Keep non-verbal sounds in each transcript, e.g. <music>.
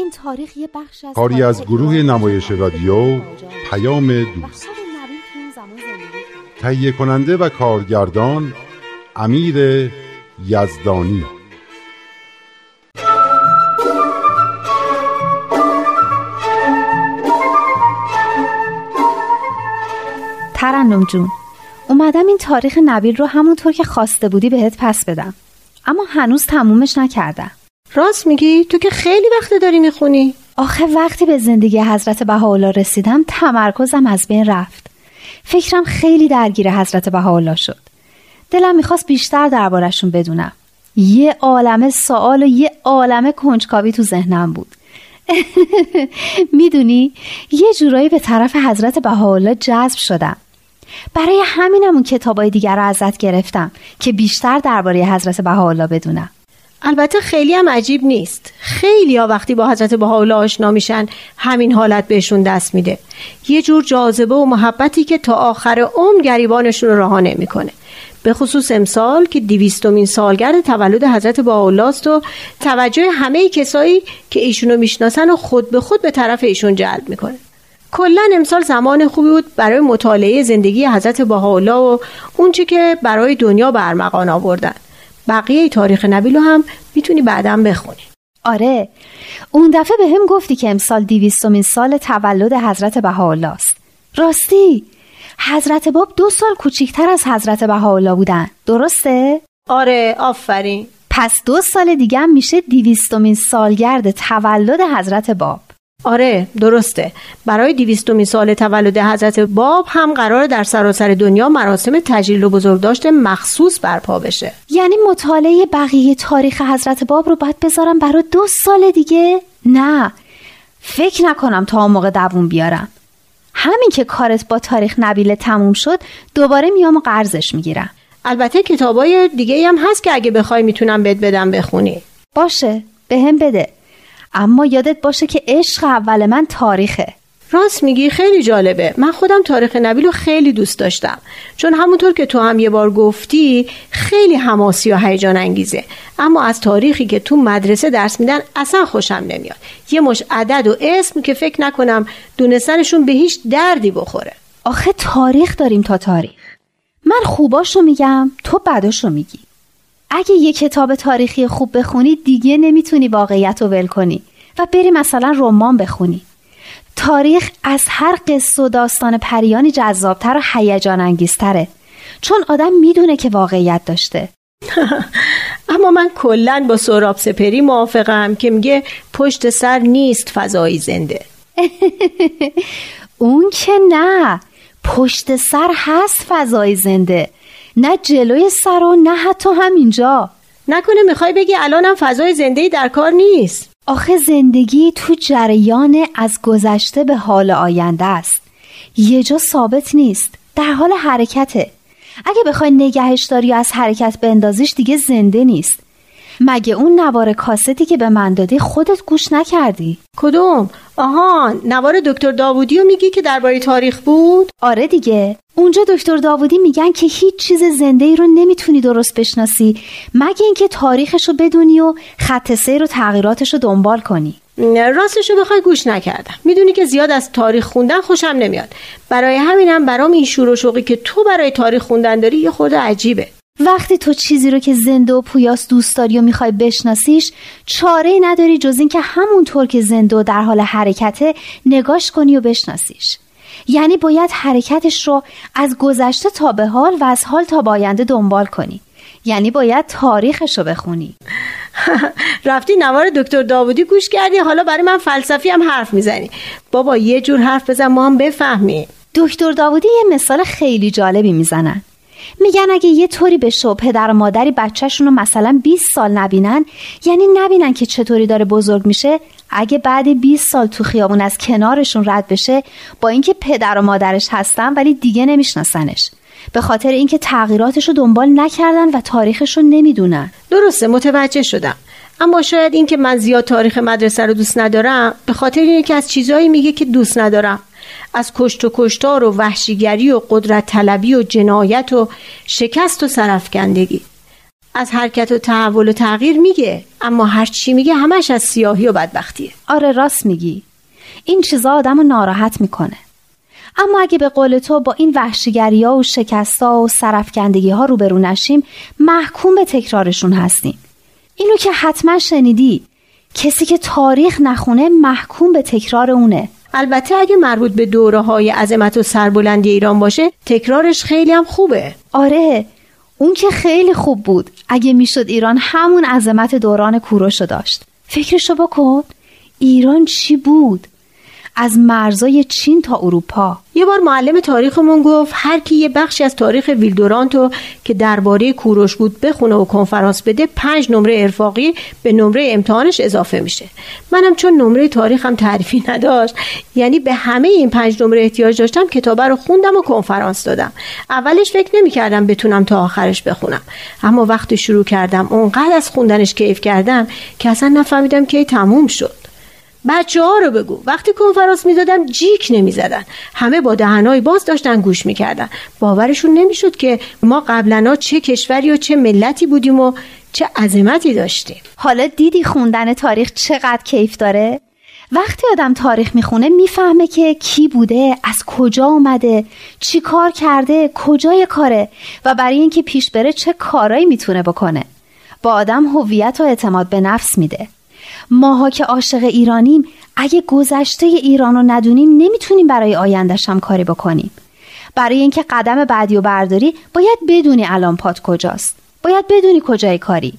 این تاریخ یه بخش از کاری از گروه نمایش رادیو پیام دوست. تهیه کننده و کارگردان امیر یزدانی. ترنم جون اومدم این تاریخ نبیل رو همونطور که خواسته بودی بهت پس بدم. اما هنوز تمومش نکردم. راست میگی؟ تو که خیلی وقت داری می‌خونی. آخه وقتی به زندگی حضرت بهاءالله رسیدم تمرکزم از بین رفت. فکرم خیلی درگیر حضرت بهاءالله شد. دلم می‌خواست بیشتر دربارشون بدونم. یه عالمه سوال و یه عالمه کنجکاوی تو ذهنم بود. <laughs> می‌دونی یه جورایی به طرف حضرت بهاءالله جذب شدم. برای همینم اون کتابای دیگر رو ازت گرفتم که بیشتر درباره حضرت بهاءالله بدونم. البته خیلی هم عجیب نیست. خیلی ها وقتی با حضرت بهاءالله آشنا میشن همین حالت بهشون دست میده. یه جور جاذبه و محبتی که تا آخر عمر گریبانشون رو رها نمی‌کنه. به خصوص امسال که دیویستمین سالگرد تولد حضرت بهاءالله است و توجه همه کسایی که ایشونو می‌شناسن و خود به خود به طرف ایشون جلب می‌کنه. کلا امسال زمان خوبی بود برای مطالعه زندگی حضرت بهاءالله و اونچه که برای دنیا برمغان آوردن. بقیه تاریخ نبیل رو هم می‌تونی بعدا بخونی. آره. اون دفعه به هم گفتی که امسال دیویستمین سال تولد حضرت بهاءالله است راستی حضرت باب دو سال کوچیکتر از حضرت بهاءالله بودن. درسته؟ آره آفرین. پس دو سال دیگه هم میشه دیویستمین سالگرد تولد حضرت باب. آره درسته. برای دیویستمین سال تولد حضرت باب هم قرار در سراسر دنیا مراسم تجلیل و بزرگداشت مخصوص برپا بشه. یعنی مطالعه بقیه تاریخ حضرت باب رو باید بذارم برای دو سال دیگه؟ نه. فکر نکنم تا اون موقع دووم بیارم همین که کارت با تاریخ نبیله تموم شد دوباره میام و قرضش می‌گیرم. البته کتابای دیگه هم هست که اگه بخوای می‌تونم بهت بدم بخونی. باشه. به هم بده. اما یادت باشه که عشق اول من تاریخه. راست میگی خیلی جالبه. من خودم تاریخ نبیل رو خیلی دوست داشتم. چون همونطور که تو هم یه بار گفتی خیلی حماسی و هیجان انگیزه. اما از تاریخی که تو مدرسه درس میدن اصلا خوشم نمیاد. یه مش عدد و اسم که فکر نکنم دونستنشون به هیچ دردی بخوره. آخه تاریخ داریم تا تاریخ. من خوباشو میگم تو بداشو میگی. اگه یه کتاب تاریخی خوب بخونی دیگه نمی‌تونی واقعیت رو ول کنی و بری مثلا رمان بخونی. تاریخ از هر قصه و داستان پریانی جذابتر و هیجان انگیزتره چون آدم می‌دونه که واقعیت داشته. <laughs> اما من کلا با سراب سپری موافقم که میگه پشت سر نیست فضایی زنده. <laughs> اون که نه. پشت سر هست فضای زنده. نه جلوی سر و نه حتی همینجا. نکنه می‌خوای بگی الانم فضای زنده در کار نیست؟ آخه زندگی تو جریان از گذشته به حال آینده است. یه جا ثابت نیست. در حال حرکته. اگه بخوای نگهش داری و از حرکت بندازیش دیگه زنده نیست. مگه اون نوار کاستی که به من دادی خودت گوش نکردی؟ کدوم؟ آهان نوار دکتر داوودی رو میگی که درباره تاریخ بود؟ آره دیگه. اونجا دکتر داوودی میگن که هیچ چیز زنده ای رو نمی‌تونی درست بشناسی مگه اینکه تاریخش رو بدونی و خط سیر و تغییراتش رو دنبال کنی. راستش رو بخوای گوش نکردم. می‌دونی که زیاد از تاریخ خوندن خوشم نمیاد. برای همینم برام این شور و شوقی که تو برای تاریخ خوندن داری یه خورده عجیبه. وقتی تو چیزی رو که زنده و پویاس دوست داری و می‌خوای بشناسیش چاره نداری جز اینکه همونطور که زنده و در حال حرکته نگاش کنی و بشناسیش. یعنی باید حرکتش رو از گذشته تا به حال و از حال تا به آینده دنبال کنی. یعنی باید تاریخش رو بخونی. <laughs> رفتی نوار دکتر داوودی گوش کردی حالا برای من فلسفی هم حرف می‌زنی. بابا یه جور حرف بزن ما هم بفهمیم. دکتر داوودی یه مثال خیلی جالبی می‌زنن. میگن اگه یه طوری بشه پدر و مادری بچهشون رو مثلا 20 سال نبینن یعنی نبینن که چطوری داره بزرگ میشه اگه بعد 20 سال تو خیابون از کنارشون رد بشه با اینکه پدر و مادرش هستن ولی دیگه نمیشناسنش. به خاطر اینکه تغییراتش رو دنبال نکردن و تاریخش رو نمی‌دونن. درسته متوجه شدم. اما شاید اینکه من زیاد تاریخ مدرسه رو دوست ندارم به خاطر اینکه از چیزهایی میگه که دوست ندارم. از کشت و کشتار و وحشیگری و قدرت طلبی و جنایت و شکست و سرفکندگی از حرکت و تحول و تغییر میگه اما هر چی میگه همش از سیاهی و بدبختیه. آره راست میگی. این چیزا آدم رو ناراحت می‌کنه. اما اگه به قول تو با این وحشیگری ها و شکست ها و سرفکندگی ها روبرو نشیم محکوم به تکرارشون هستیم. اینو که حتما شنیدی. کسی که تاریخ نخونه محکوم به تکرار اونه. البته اگه مربوط به دوره های عظمت و سربلندی ایران باشه تکرارش خیلی هم خوبه. آره اون که خیلی خوب بود اگه می‌شد ایران همون عظمت دوران کوروش داشت. فکرشو بکن ایران چی بود؟ از مرزای چین تا اروپا. یه بار معلم تاریخمون گفت هر کی یه بخشی از تاریخ ویلدورانتو که درباره کوروش بود بخونه و کنفرانس بده پنج نمره ارفاقی به نمره امتحانش اضافه میشه. منم چون نمره تاریخم تعریفی نداشت یعنی به همه این پنج نمره احتیاج داشتم کتابه رو خوندم و کنفرانس دادم. اولش فکر نمی‌کردم بتونم تا آخرش بخونم. اما وقتی شروع کردم اونقدر از خوندنش کیف کردم که اصلا نفهمیدم کی تموم شد. بچه ها رو بگو. وقتی کنفرانس می‌دادم جیک نمی‌زدن. همه با دهنهای باز داشتن گوش می‌کردن. باورشون نمی‌شد که ما قبلا چه کشوری و چه ملتی بودیم و چه عظمتی داشتیم. حالا دیدی خوندن تاریخ چقدر کیف داره؟ وقتی آدم تاریخ می‌خونه می‌فهمه که کی بوده از کجا اومده چی کار کرده کجای کاره و برای اینکه پیش بره چه کارایی می‌تونه بکنه. با آدم هویت و اعتماد به نفس میده. ماها که عاشق ایرانیم اگه گذشته ایران رو ندونیم نمی‌تونیم برای آیندهش هم کاری بکنیم. برای اینکه قدم بعدی و برداری باید بدونی الان پات کجاست. باید بدونی کجای کاری.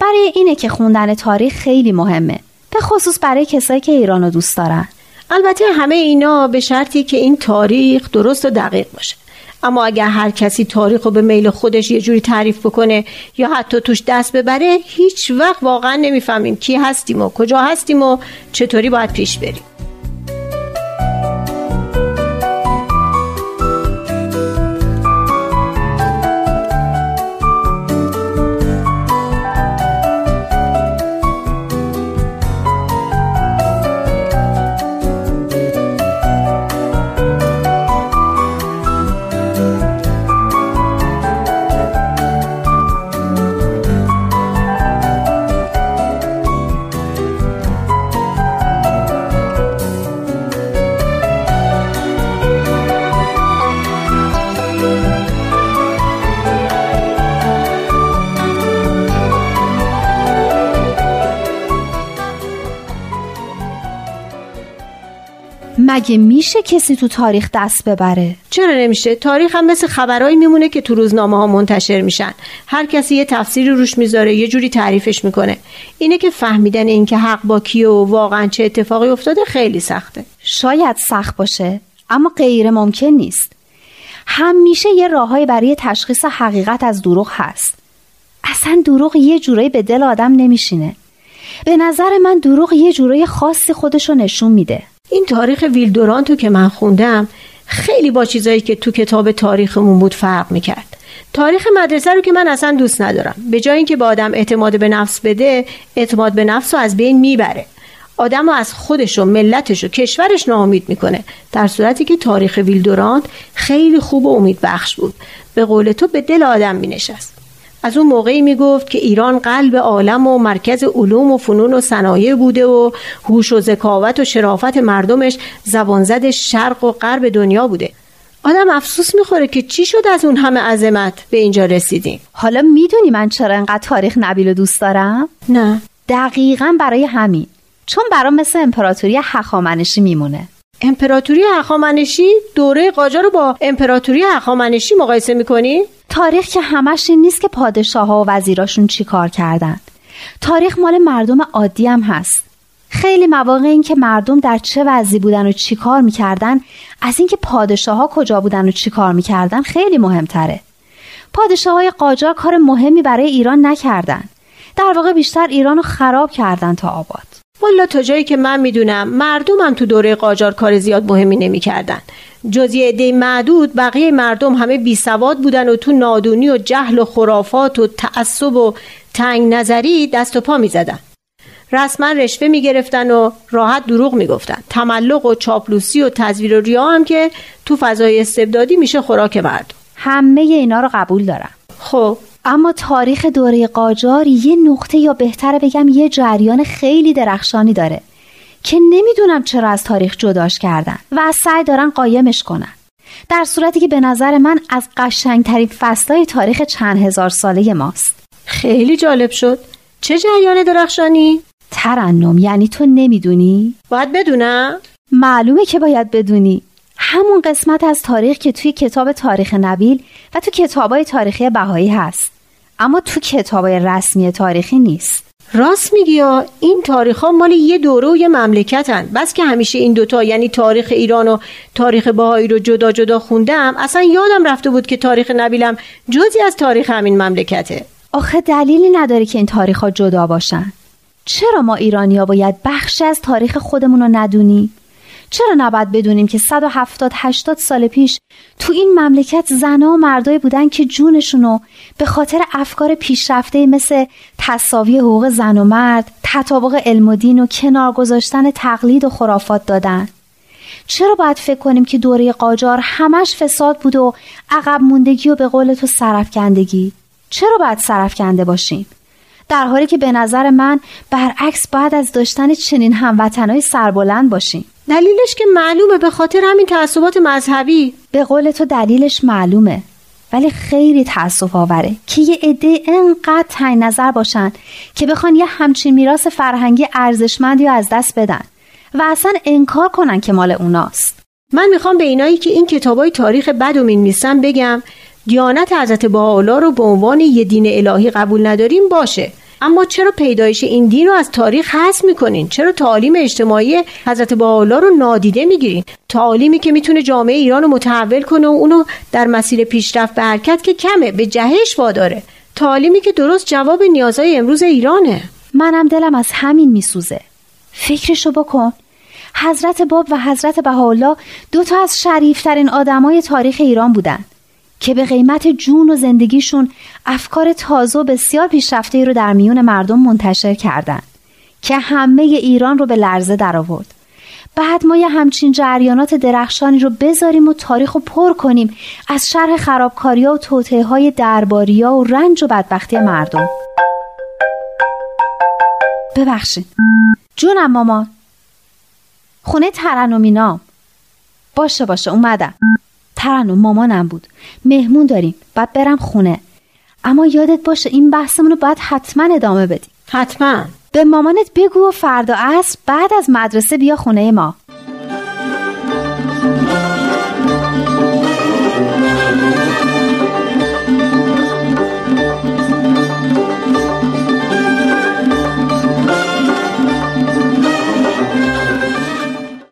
برای اینه که خوندن تاریخ خیلی مهمه. به خصوص برای کسایی که ایران رو دوست دارن. البته همه اینا به شرطی که این تاریخ درست و دقیق باشه. اما اگر هر کسی تاریخ رو به میل خودش یه جوری تعریف بکنه یا حتی توش دست ببره هیچ وقت واقعا نمی‌فهمیم کی هستیم و کجا هستیم و چطوری باید پیش بریم. مگه میشه کسی تو تاریخ دست ببره؟ چرا نمیشه؟ تاریخ هم مثل خبرایی میمونه که تو روزنامه ها منتشر میشن. هر کسی یه تفسیری روش می‌ذاره یه جوری تعریفش می‌کنه. اینه که فهمیدن اینکه حق با کیه و واقعا چه اتفاقی افتاده خیلی سخته. شاید سخت باشه اما غیر ممکن نیست. همیشه یه راههایی برای تشخیص حقیقت از دروغ هست. اصلا دروغ یه جورایی به دل آدم نمیشینه. به نظر من دروغ یه جورایی خاصی خودشو نشون میده. این تاریخ ویلدورانتو که من خوندم خیلی با چیزایی که تو کتاب تاریخمون بود فرق می‌کرد. تاریخ مدرسه رو که من اصلا دوست ندارم. به جای اینکه به آدم اعتماد به نفس بده اعتماد به نفس رو از بین می‌بره. آدم از خودش و ملتش و کشورش ناامید می‌کنه. در صورتی که تاریخ ویلدورانت خیلی خوب و امید بخش بود. به قول تو به دل آدم مینشست. از اون موقعی می‌گفت که ایران قلب عالم و مرکز علوم و فنون و صنایع بوده و هوش و ذکاوت و شرافت مردمش زبانزد شرق و غرب دنیا بوده. آدم افسوس می‌خوره که چی شد از اون همه عظمت به اینجا رسیدیم. حالا می‌دونی من چرا انقدر تاریخ نبیل دوست دارم؟ نه. دقیقا برای همین. چون برام مثل امپراتوری هخامنشی میمونه. امپراتوری هخامنشی دوره قاجار رو با امپراتوری هخامنشی مقایسه می‌کنی؟ تاریخ که همش این نیست که پادشاه ها و وزیراشون چی کار کردن. تاریخ مال مردم عادی هم هست. خیلی مواقع این که مردم در چه وضعی بودن و چی کار می‌کردن از اینکه پادشاه ها کجا بودن و چی کار می‌کردن خیلی مهمتره. پادشاه های قاجار کار مهمی برای ایران نکردن. در واقع بیشتر ایران رو خراب کردن تا آباد. والا تا جایی که من می‌دونم مردمم تو دوره قاجار کار زیاد مهمی نمی‌کردن جز یه عده معدود بقیه مردم همه بی سواد بودن و تو نادونی و جهل و خرافات و تعصب و تنگ نظری دست و پا می زدن. رسما رشوه می گرفتن و راحت دروغ می گفتن. تملق و چاپلوسی و تزویر و ریا هم که تو فضای استبدادی میشه خوراک مردم. همه اینا رو قبول دارم. خب اما تاریخ دوره قاجار یه نقطه یا بهتره بگم یه جریان خیلی درخشانی داره که نمی‌دونم چرا از تاریخ جداش کردن و از سعی دارن قایمش کنن در صورتی که به نظر من از قشنگترین فصلهای تاریخ چند هزار ساله ماست خیلی جالب شد چه جریان درخشانی؟ ترنم یعنی تو نمی‌دونی؟ باید بدونم؟ معلومه که باید بدونی همون قسمت از تاریخ که توی کتاب تاریخ نبیل و تو کتابای تاریخی بهایی هست اما تو کتابای رسمی تاریخی نیست. راست میگی یا این تاریخ ها مال یه دوره و یه مملکتن. بس که همیشه این دوتا یعنی تاریخ ایران و تاریخ بهایی رو جدا جدا خوندم اصلا یادم رفته بود که تاریخ نبیلم جزی از تاریخ همین مملکته. آخه دلیلی نداره که این تاریخ ها جدا باشن. چرا ما ایرانیا باید بخشی از تاریخ خودمون رو ندونیم؟ چرا نباید بدونیم که 170 80 سال پیش تو این مملکت زنها و مردایی بودن که جونشونو به خاطر افکار پیشرفته مثل تصاوی حقوق زن و مرد، تطابق علم و دین و کنار گذاشتن تقلید و خرافات دادن؟ چرا باید فکر کنیم که دوره قاجار همش فساد بود و عقب موندگی و به قول تو سرفکندگی؟ چرا باید سرفکنده باشیم؟ در حالی که به نظر من برعکس بعد از داشتن چنین هموطنهای سربلند باشیم دلیلش که معلومه به خاطر همین تعصبات مذهبی. به قول تو دلیلش معلومه ولی خیلی تاسف آوره که یه عده انقدر تنگ نظر باشن که بخوان یه همچین میراث فرهنگی ارزشمندی رو از دست بدن و اصلا انکار کنن که مال اوناست. من می‌خوام به اینایی که این کتابای تاریخ بد و می‌نویسن بگم دیانت حضرت بهاءالله رو به عنوان یه دین الهی قبول نداریم باشه. اما چرا پیدایش این دین رو از تاریخ حذف می‌کنین؟ چرا تعالیم اجتماعی حضرت بهاءالله رو نادیده می‌گیرین؟ تعالیمی که می‌تونه جامعه ایران رو متحول کنه و اونو در مسیر پیشرفت به حرکت که کمه به جهش واداره. تعالیمی که درست جواب نیازهای امروز ایرانه. منم دلم از همین میسوزه. فکرشو بکن. حضرت باب و حضرت بهاءالله دو تا از شریفترین آدمای تاریخ ایران بودن. که به قیمت جون و زندگیشون افکار تازه و بسیار پیشرفته رو در میون مردم منتشر کردند که همه ایران رو به لرزه درآورد. بعد ما یه همچین جریانات درخشانی رو بذاریم و تاریخ رو پر کنیم از شرح خرابکاری و توطعه های درباری و رنج و بدبختی مردم. ببخشید. جونم مامان. خونه ترنمینام باشه باشه. اومدم. ترنم مامانم بود. مهمون داریم. بعد برم خونه. اما یادت باشه این بحثمون رو باید حتما ادامه بدیم. حتما. به مامانت بگو و فردا عصر بعد از مدرسه بیا خونه ما.